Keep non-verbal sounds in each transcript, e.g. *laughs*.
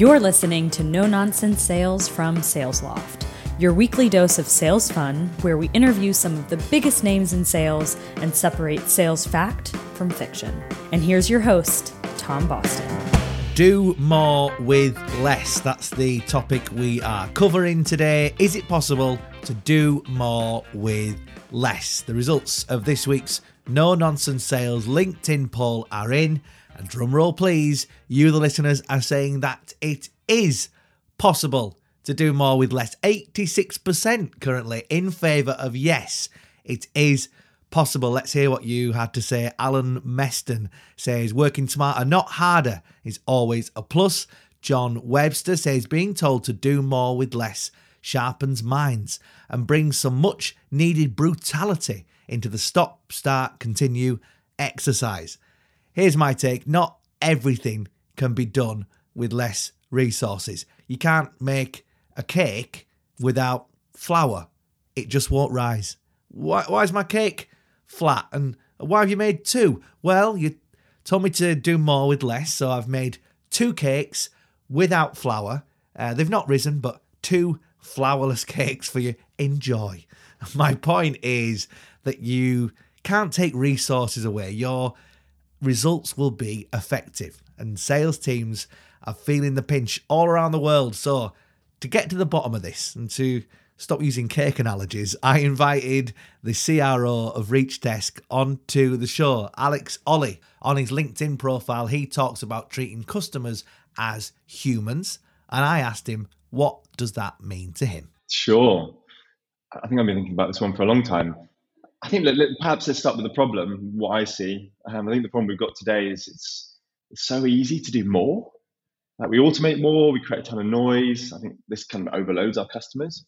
You're listening to No Nonsense Sales from SalesLoft, your weekly dose of sales fun, where we interview some of the biggest names in sales and separate sales fact from fiction. And here's your host, Tom Boston. Do more with less. That's the topic we are covering today. Is it possible to do more with less? The results of this week's No Nonsense Sales LinkedIn poll are in. And drum roll, please, you, the listeners, are saying that it is possible to do more with less. 86% currently in favour of yes, it is possible. Let's hear what you had to say. Alan Meston says working smarter, not harder, is always a plus. John Webster says being told to do more with less sharpens minds and brings some much needed brutality into the stop, start, continue exercise. Here's my take not everything can be done with less resources. You can't make a cake without flour, it just won't rise. Why, why is my cake flat? And why have you made two? Well, you told me to do more with less, so I've made two cakes without flour. Uh, they've not risen, but two flourless *laughs* cakes for you. Enjoy. *laughs* My point is that you can't take resources away. Your results will be effective. And sales teams are feeling the pinch all around the world. So, to get to the bottom of this and to stop using cake analogies, I invited the CRO of Reachdesk onto the show, Alex Olley. On his LinkedIn profile, he talks about treating customers as humans. And I asked him, what does that mean to him? Sure. I think I've been thinking about this one for a long time. I think perhaps let's start with the problem. What I see, um, I think the problem we've got today is it's it's so easy to do more. Like we automate more, we create a ton of noise. I think this kind of overloads our customers.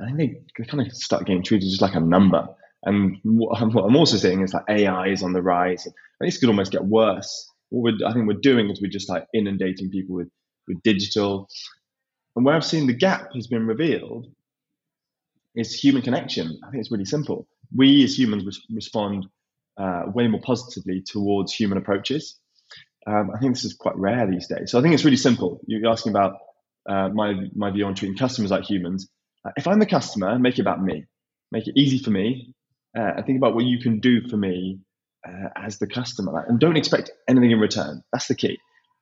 I think they, they kind of start getting treated just like a number. And what I'm, *laughs* what I'm also seeing is that AI is on the rise. And this could almost get worse. What I think we're doing is we're just like inundating people with, with digital. And where I've seen the gap has been revealed is human connection. I think it's really simple. We as humans res- respond uh, way more positively towards human approaches. Um, I think this is quite rare these days. So I think it's really simple. You're asking about uh, my my view on treating customers like humans. Uh, if I'm the customer, make it about me. Make it easy for me. Uh, and think about what you can do for me uh, as the customer. And don't expect anything in return. That's the key.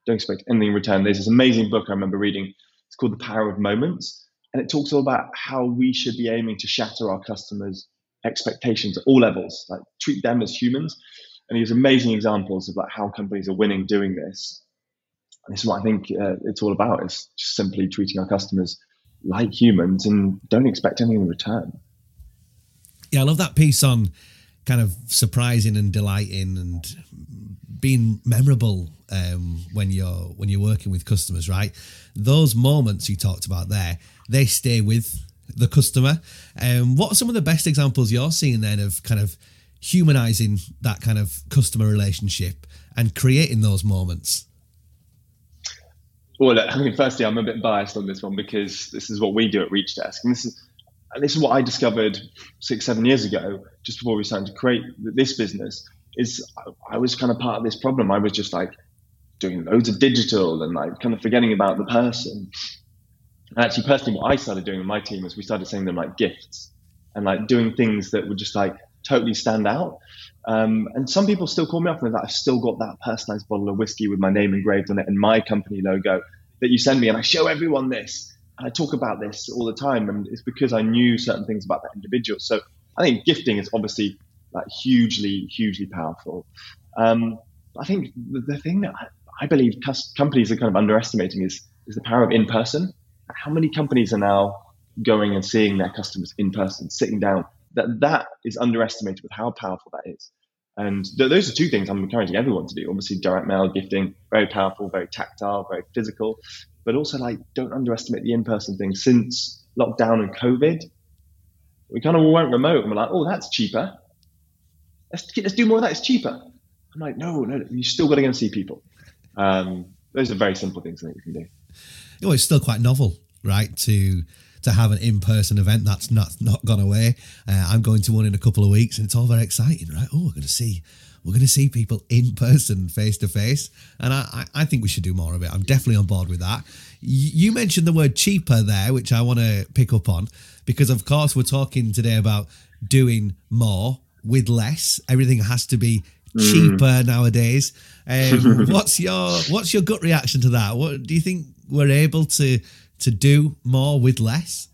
Don't expect anything in return. There's this amazing book I remember reading. It's called The Power of Moments and it talks all about how we should be aiming to shatter our customers' expectations at all levels, like treat them as humans. And he has amazing examples of like how companies are winning doing this. And this is what I think uh, it's all about: is just simply treating our customers like humans and don't expect anything in return. Yeah, I love that piece on kind of surprising and delighting and being memorable um, when you're when you're working with customers, right? Those moments you talked about there, they stay with the customer. Um, what are some of the best examples you're seeing then of kind of humanizing that kind of customer relationship and creating those moments? Well, I mean, firstly, I'm a bit biased on this one because this is what we do at Reachdesk, and this is and this is what I discovered six, seven years ago, just before we started to create this business. Is I was kind of part of this problem. I was just like doing loads of digital and like kind of forgetting about the person. And actually, personally, what I started doing with my team was we started sending them like gifts and like doing things that would just like totally stand out. Um, and some people still call me up and that I've still got that personalized bottle of whiskey with my name engraved on it and my company logo that you send me. And I show everyone this. And I talk about this all the time. And it's because I knew certain things about that individual. So I think gifting is obviously like hugely, hugely powerful. Um, I think the, the thing that I, I believe companies are kind of underestimating is, is the power of in person how many companies are now going and seeing their customers in person, sitting down? That that is underestimated with how powerful that is. And th- those are two things I'm encouraging everyone to do. Obviously, direct mail gifting, very powerful, very tactile, very physical, but also like don't underestimate the in-person thing. Since lockdown and COVID, we kind of all went remote and we're like, oh, that's cheaper. Let's let's do more of that. It's cheaper. I'm like, no, no, you still got to go and see people. Um, those are very simple things that you can do oh, it's still quite novel, right? To to have an in-person event that's not not gone away. Uh, I'm going to one in a couple of weeks, and it's all very exciting, right? Oh, we're going to see we're going to see people in person, face to face. And I, I think we should do more of it. I'm definitely on board with that. You mentioned the word cheaper there, which I want to pick up on because, of course, we're talking today about doing more with less. Everything has to be mm. cheaper mm. nowadays. Um, *laughs* what's your what's your gut reaction to that? What do you think we're able to to do more with less?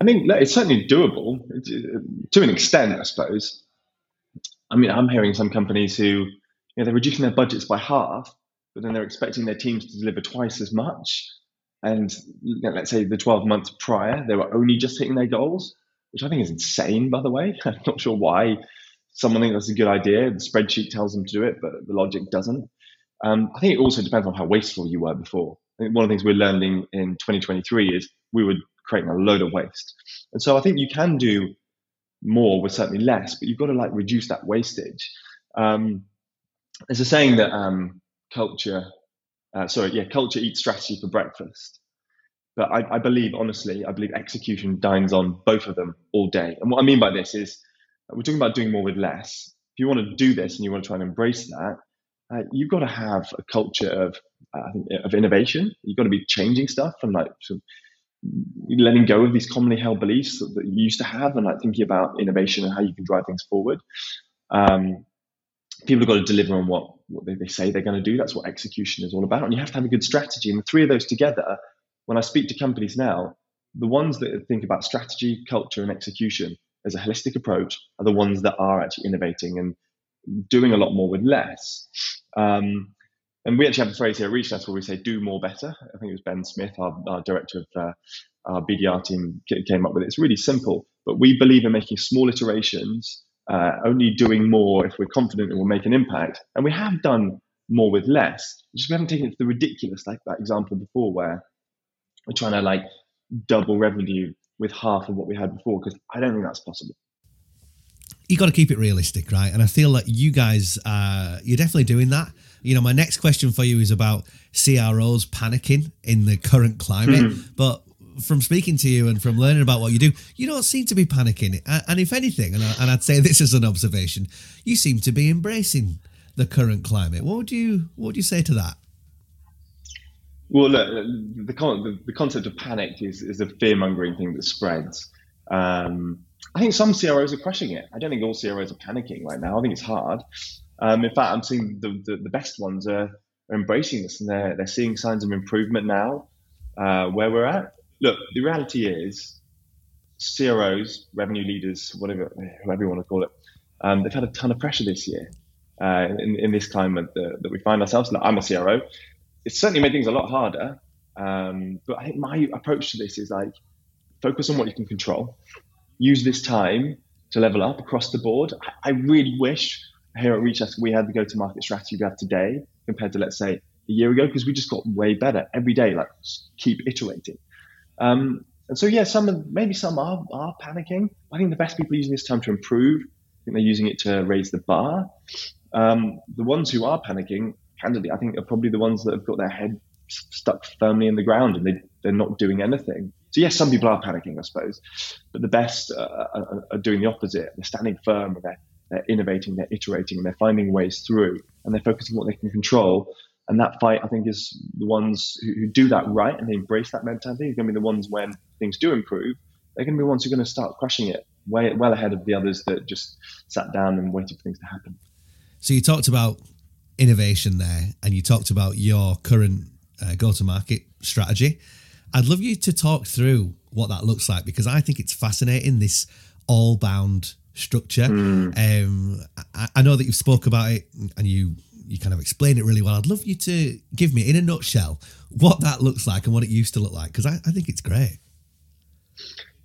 I mean, it's certainly doable to an extent, I suppose. I mean, I'm hearing some companies who, you know, they're reducing their budgets by half, but then they're expecting their teams to deliver twice as much. And you know, let's say the 12 months prior, they were only just hitting their goals, which I think is insane, by the way. *laughs* I'm not sure why someone thinks that's a good idea. The spreadsheet tells them to do it, but the logic doesn't. Um, I think it also depends on how wasteful you were before. One of the things we're learning in 2023 is we were creating a load of waste. And so I think you can do more with certainly less, but you've got to like reduce that wastage. Um, there's a saying that um, culture, uh, sorry, yeah, culture eats strategy for breakfast. But I, I, believe, honestly, I believe execution dines on both of them all day. And what I mean by this is we're talking about doing more with less. If you want to do this and you want to try and embrace that, uh, you've got to have a culture of uh, of innovation. You've got to be changing stuff and like letting go of these commonly held beliefs that, that, you used to have, and like thinking about innovation and how you can drive things forward. Um, people have got to deliver on what what they, they say they're going to do. That's what execution is all about, and you have to have a good strategy. And the three of those together, when I speak to companies now, the ones that think about strategy, culture, and execution as a holistic approach are the ones that are actually innovating and doing a lot more with less. Um, and we actually have a phrase here at Reachdesk where we say "do more better." I think it was Ben Smith, our, our director of uh, our BDR team, came up with it. It's really simple, but we believe in making small iterations, uh, only doing more if we're confident it will make an impact. And we have done more with less. Just we haven't taken it to the ridiculous, like that example before, where we're trying to like double revenue with half of what we had before, because I don't think that's possible you got to keep it realistic, right? And I feel like you guys, uh, you're definitely doing that. You know, my next question for you is about CROs panicking in the current climate. Mm-hmm. But from speaking to you and from learning about what you do, you don't seem to be panicking. And if anything, and, I, would say *laughs* this as an observation, you seem to be embracing the current climate. What would you What would you say to that? Well, look, the, the, the concept of panic is, is a fear mongering thing that spreads. Um, I think some CROs are crushing it. I don't think all CROs are panicking right now. I think it's hard. Um, in fact, I'm seeing the, the, the best ones are, are, embracing this and they're, they're seeing signs of improvement now uh, where we're at. Look, the reality is CROs, revenue leaders, whatever, whoever you want to call it, um, they've had a ton of pressure this year uh, in, in this climate that, that we find ourselves. Look, I'm a CRO. It's certainly made things a lot harder. Um, but I think my approach to this is like focus on what you can control use this time to level up across the board. I, really wish here at Reachdesk we had the go-to-market strategy we have today compared to let's say a year ago because we just got way better every day. Like keep iterating. Um, and so yeah, some maybe some are are panicking. I think the best people are using this time to improve. I think they're using it to raise the bar. Um, the ones who are panicking, candidly, I think are probably the ones that have got their head stuck firmly in the ground and they they're not doing anything. So yes, some people are panicking, I suppose, but the best uh, are, are, doing the opposite. They're standing firm, and they're, they're innovating, they're iterating, and they're finding ways through, and they're focusing on what they can control. And that fight, I think, is the ones who, who do that right and they embrace that mentality are going to be the ones when things do improve. They're going to be the ones who are going to start crushing it way well ahead of the others that just sat down and waited for things to happen. So you talked about innovation there, and you talked about your current uh, go-to-market strategy. I'd love you to talk through what that looks like because I think it's fascinating this all bound structure. Mm. Um, I, I, know that you've spoke about it and you you kind of explain it really well. I'd love you to give me in a nutshell what that looks like and what it used to look like because I, I think it's great.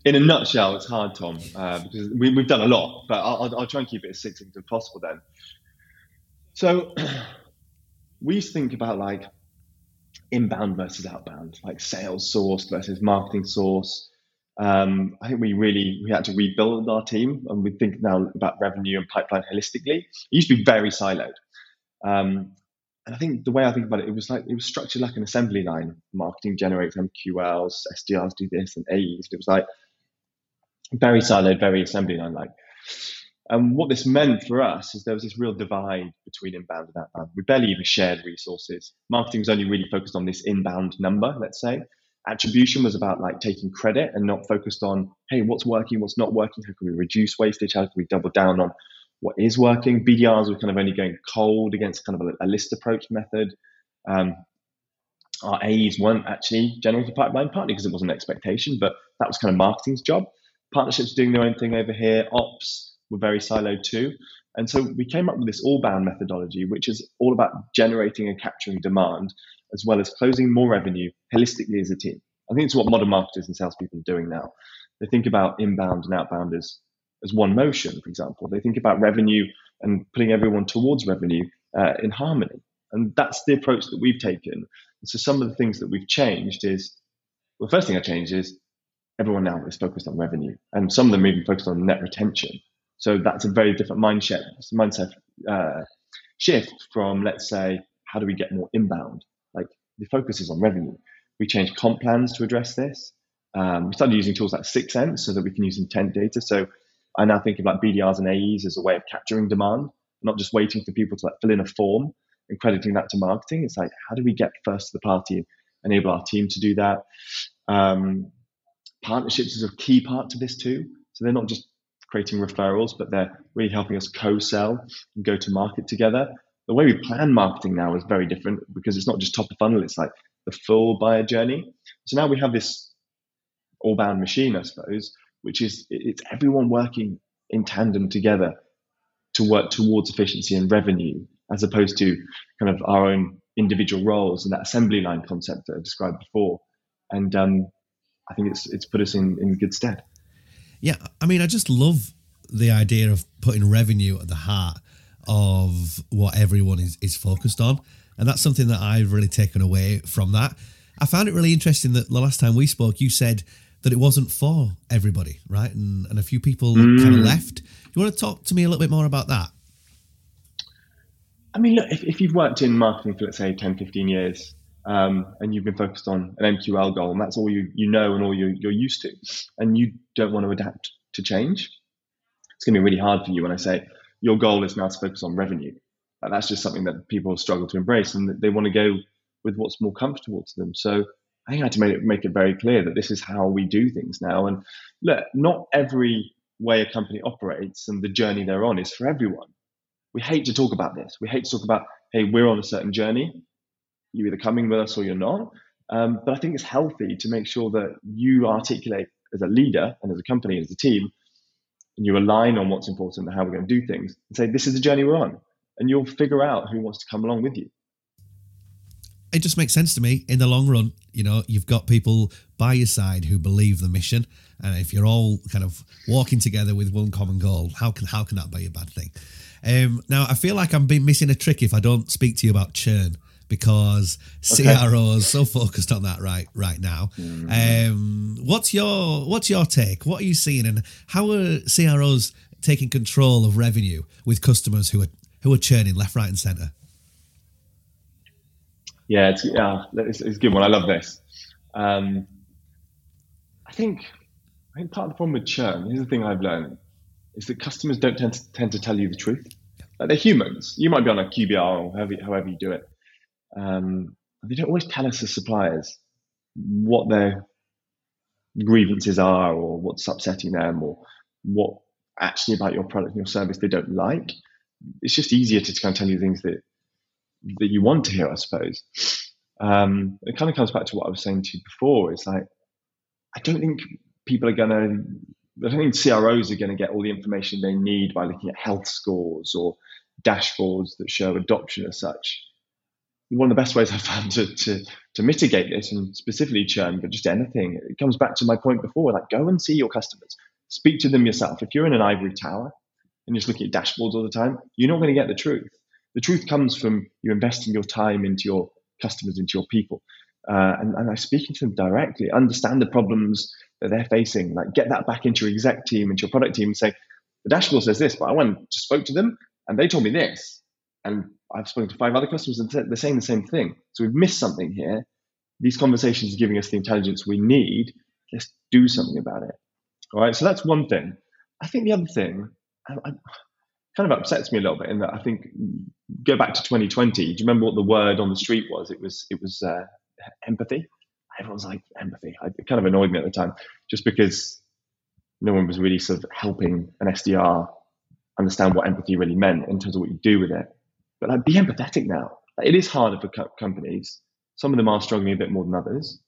In a nutshell, it's hard, Tom, uh, because we, have done a lot, but I'll, I'll, try and keep it as succinct as possible then. So *clears throat* we used to think about like inbound versus outbound, like sales source versus marketing source. Um, I think we really we had to rebuild our team, and we think now about revenue and pipeline holistically. It used to be very siloed, um, and I think the way I think about it, it was like it was structured like an assembly line. Marketing generates MQLs, SDRs do this, and AEs. It was like very siloed, very assembly line like. And what this meant for us is there was this real divide between inbound and outbound. We barely even shared resources. Marketing was only really focused on this inbound number, let's say. Attribution was about like taking credit and not focused on, hey, what's working, what's not working, how can we reduce wastage, how can we double down on what is working. BDRs were kind of only going cold against kind of a, a list approach method. Um, our AEs weren't actually generating pipeline, partly because it wasn't an expectation, but that was kind of marketing's job. Partnerships doing their own thing over here. Ops were very siloed too. And so we came up with this all bound methodology, which is all about generating and capturing demand, as well as closing more revenue holistically as a team. I think it's what modern marketers and salespeople are doing now. They think about inbound and outbound as, as one motion, for example. They think about revenue and putting everyone towards revenue uh, in harmony. And that's the approach that we've taken. So some of the things that we've changed is, well, the first thing I changed is everyone now is focused on revenue, and some of them even focused on net retention. So that's a very different mindset mindset uh, shift from let's say how do we get more inbound? Like the focus is on revenue. We changed comp plans to address this. Um, we started using tools like 6sense so that we can use intent data. So I now think of like BDRs and AEs as a way of capturing demand, not just waiting for people to like fill in a form and crediting that to marketing. It's like, how do we get first to the party, enable our team to do that? Um, partnerships is a key part to this too. So they're not just creating referrals, but they're really helping us co-sell and go to market together. The way we plan marketing now is very different because it's not just top of funnel, it's like the full buyer journey. So now we have this all bound machine, I suppose, which is it's everyone working in tandem together to work towards efficiency and revenue as opposed to kind of our own individual roles and that assembly line concept that I described before. And um, I think it's it's put us in, in good stead. Yeah, I mean, I just love the idea of putting revenue at the heart of what everyone is, is focused on. And that's something that I've really taken away from that. I found it really interesting that the last time we spoke, you said that it wasn't for everybody, right? And, and a few people mm. kind of left. You want to talk to me a little bit more about that? I mean, look, if, if you've worked in marketing for, let's say, 10, 15 years, um, and you've been focused on an MQL goal, and that's all you, you know and all you, you're used to, and you don't want to adapt to change, it's going to be really hard for you when I say your goal is now to focus on revenue. And that's just something that people struggle to embrace, and they want to go with what's more comfortable to them. So I think I had to make it, make it very clear that this is how we do things now. And look, not every way a company operates and the journey they're on is for everyone we hate to talk about this. We hate to talk about, hey, we're on a certain journey. You're either coming with us or you're not. Um, but I think it's healthy to make sure that you articulate as a leader and as a company, as a team, and you align on what's important and how we're going to do things and say, this is the journey we're on. And you'll figure out who wants to come along with you. It just makes sense to me in the long run. You know, you've got people by your side who believe the mission. And if you're all kind of walking together with one common goal, how can how can that be a bad thing? Um, now, I feel like I'm being missing a trick if I don't speak to you about churn because okay. CRO is so focused on that right right now. Mm-hmm. Um, what's your what's your take? What are you seeing, and how are CROs taking control of revenue with customers who are who are churning left, right, and centre? Yeah, it's yeah, it's, it's, a good one. I love this. Um, I think I think part of the problem with churn. Here's the thing I've learned is that customers don't tend to, tend to tell you the truth. Like they're humans. You might be on a QBR or however, however you do it. Um, they don't always tell us as suppliers what their grievances are or what's upsetting them or what actually about your product and your service they don't like. It's just easier to kind of tell you things that that you want to hear, I suppose. Um, it kind of comes back to what I was saying to you before. It's like I don't think people are going to I don't think CROs are going to get all the information they need by looking at health scores or dashboards that show adoption as such. One of the best ways I've found to, to, to mitigate this, and specifically churn, but just anything, it comes back to my point before like, go and see your customers, speak to them yourself. If you're in an ivory tower and you're just looking at dashboards all the time, you're not going to get the truth. The truth comes from you investing your time into your customers, into your people. Uh, and, and I speaking to them directly, understand the problems that they're facing. Like get that back into your exec team, into your product team, and say, the dashboard says this, but I went to spoke to them and they told me this. And I've spoken to five other customers and they're saying the same thing. So we've missed something here. These conversations are giving us the intelligence we need. Let's do something about it. All right. So that's one thing. I think the other thing, I, I, kind of upsets me a little bit in that I think go back to 2020. Do you remember what the word on the street was? It was it was uh, empathy. Everyone's like empathy. It kind of annoyed me at the time, just because no one was really sort of helping an SDR understand what empathy really meant in terms of what you do with it. But like, be empathetic now. Like, it is harder for co- companies. Some of them are struggling a bit more than others.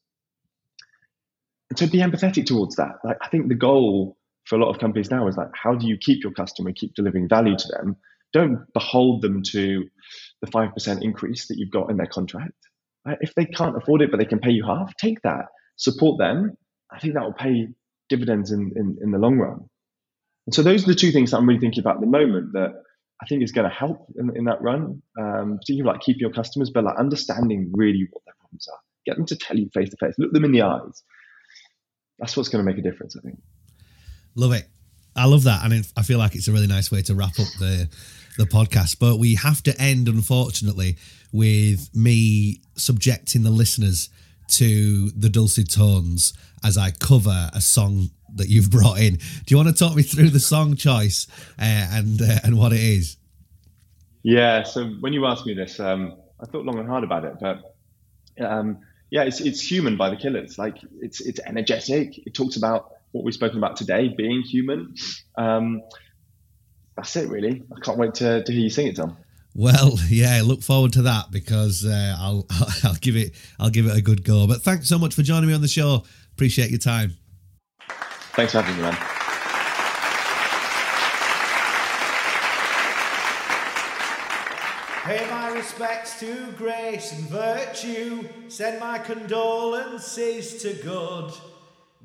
And so be empathetic towards that. Like, I think the goal for a lot of companies now is like, how do you keep your customer, keep delivering value to them? Don't behold them to the 5% increase that you've got in their contract. Right? If they can't afford it, but they can pay you half, take that, support them. I think that will pay dividends in, in, in the long run. And so those are the two things that I'm really thinking about at the moment that I think is going to help in, in that run, um, particularly like keeping your customers, but like understanding really what their problems are. Get them to tell you face to face, look them in the eyes. That's what's going to make a difference, I think. Love it. I love that, and I feel like it's a really nice way to wrap up the the podcast. But we have to end, unfortunately, with me subjecting the listeners to the dulcet tones as I cover a song that you've brought in. Do you want to talk me through the song choice uh, and uh, and what it is? Yeah. So when you asked me this, um, I thought long and hard about it, but um, yeah, it's it's human by the Killers. Like it's it's energetic. It talks about what we've spoken about today, being human. Um, that's it, really. I can't wait to, to hear you sing it, Tom. Well, *laughs* yeah, look forward to that because uh, I'll *laughs* I'll give it I'll give it a good go. But thanks so much for joining me on the show. Appreciate your time. Thanks for having me, man. Pay my respects to grace and virtue. Send my condolences to good.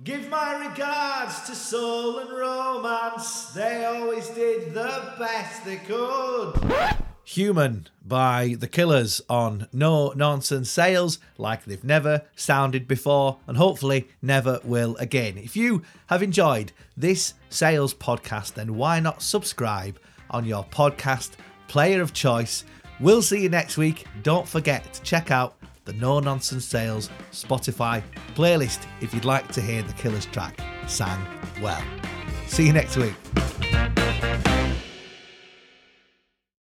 Give my regards to soul and romance. They always did the best they could. Human by The Killers on No Nonsense Sales, like they've never sounded before and hopefully never will again. If you have enjoyed this sales podcast, then why not subscribe on your podcast player of choice? We'll see you next week. Don't forget to check out the No Nonsense Sales Spotify playlist if you'd like to hear the Killers track sang well. See you next week.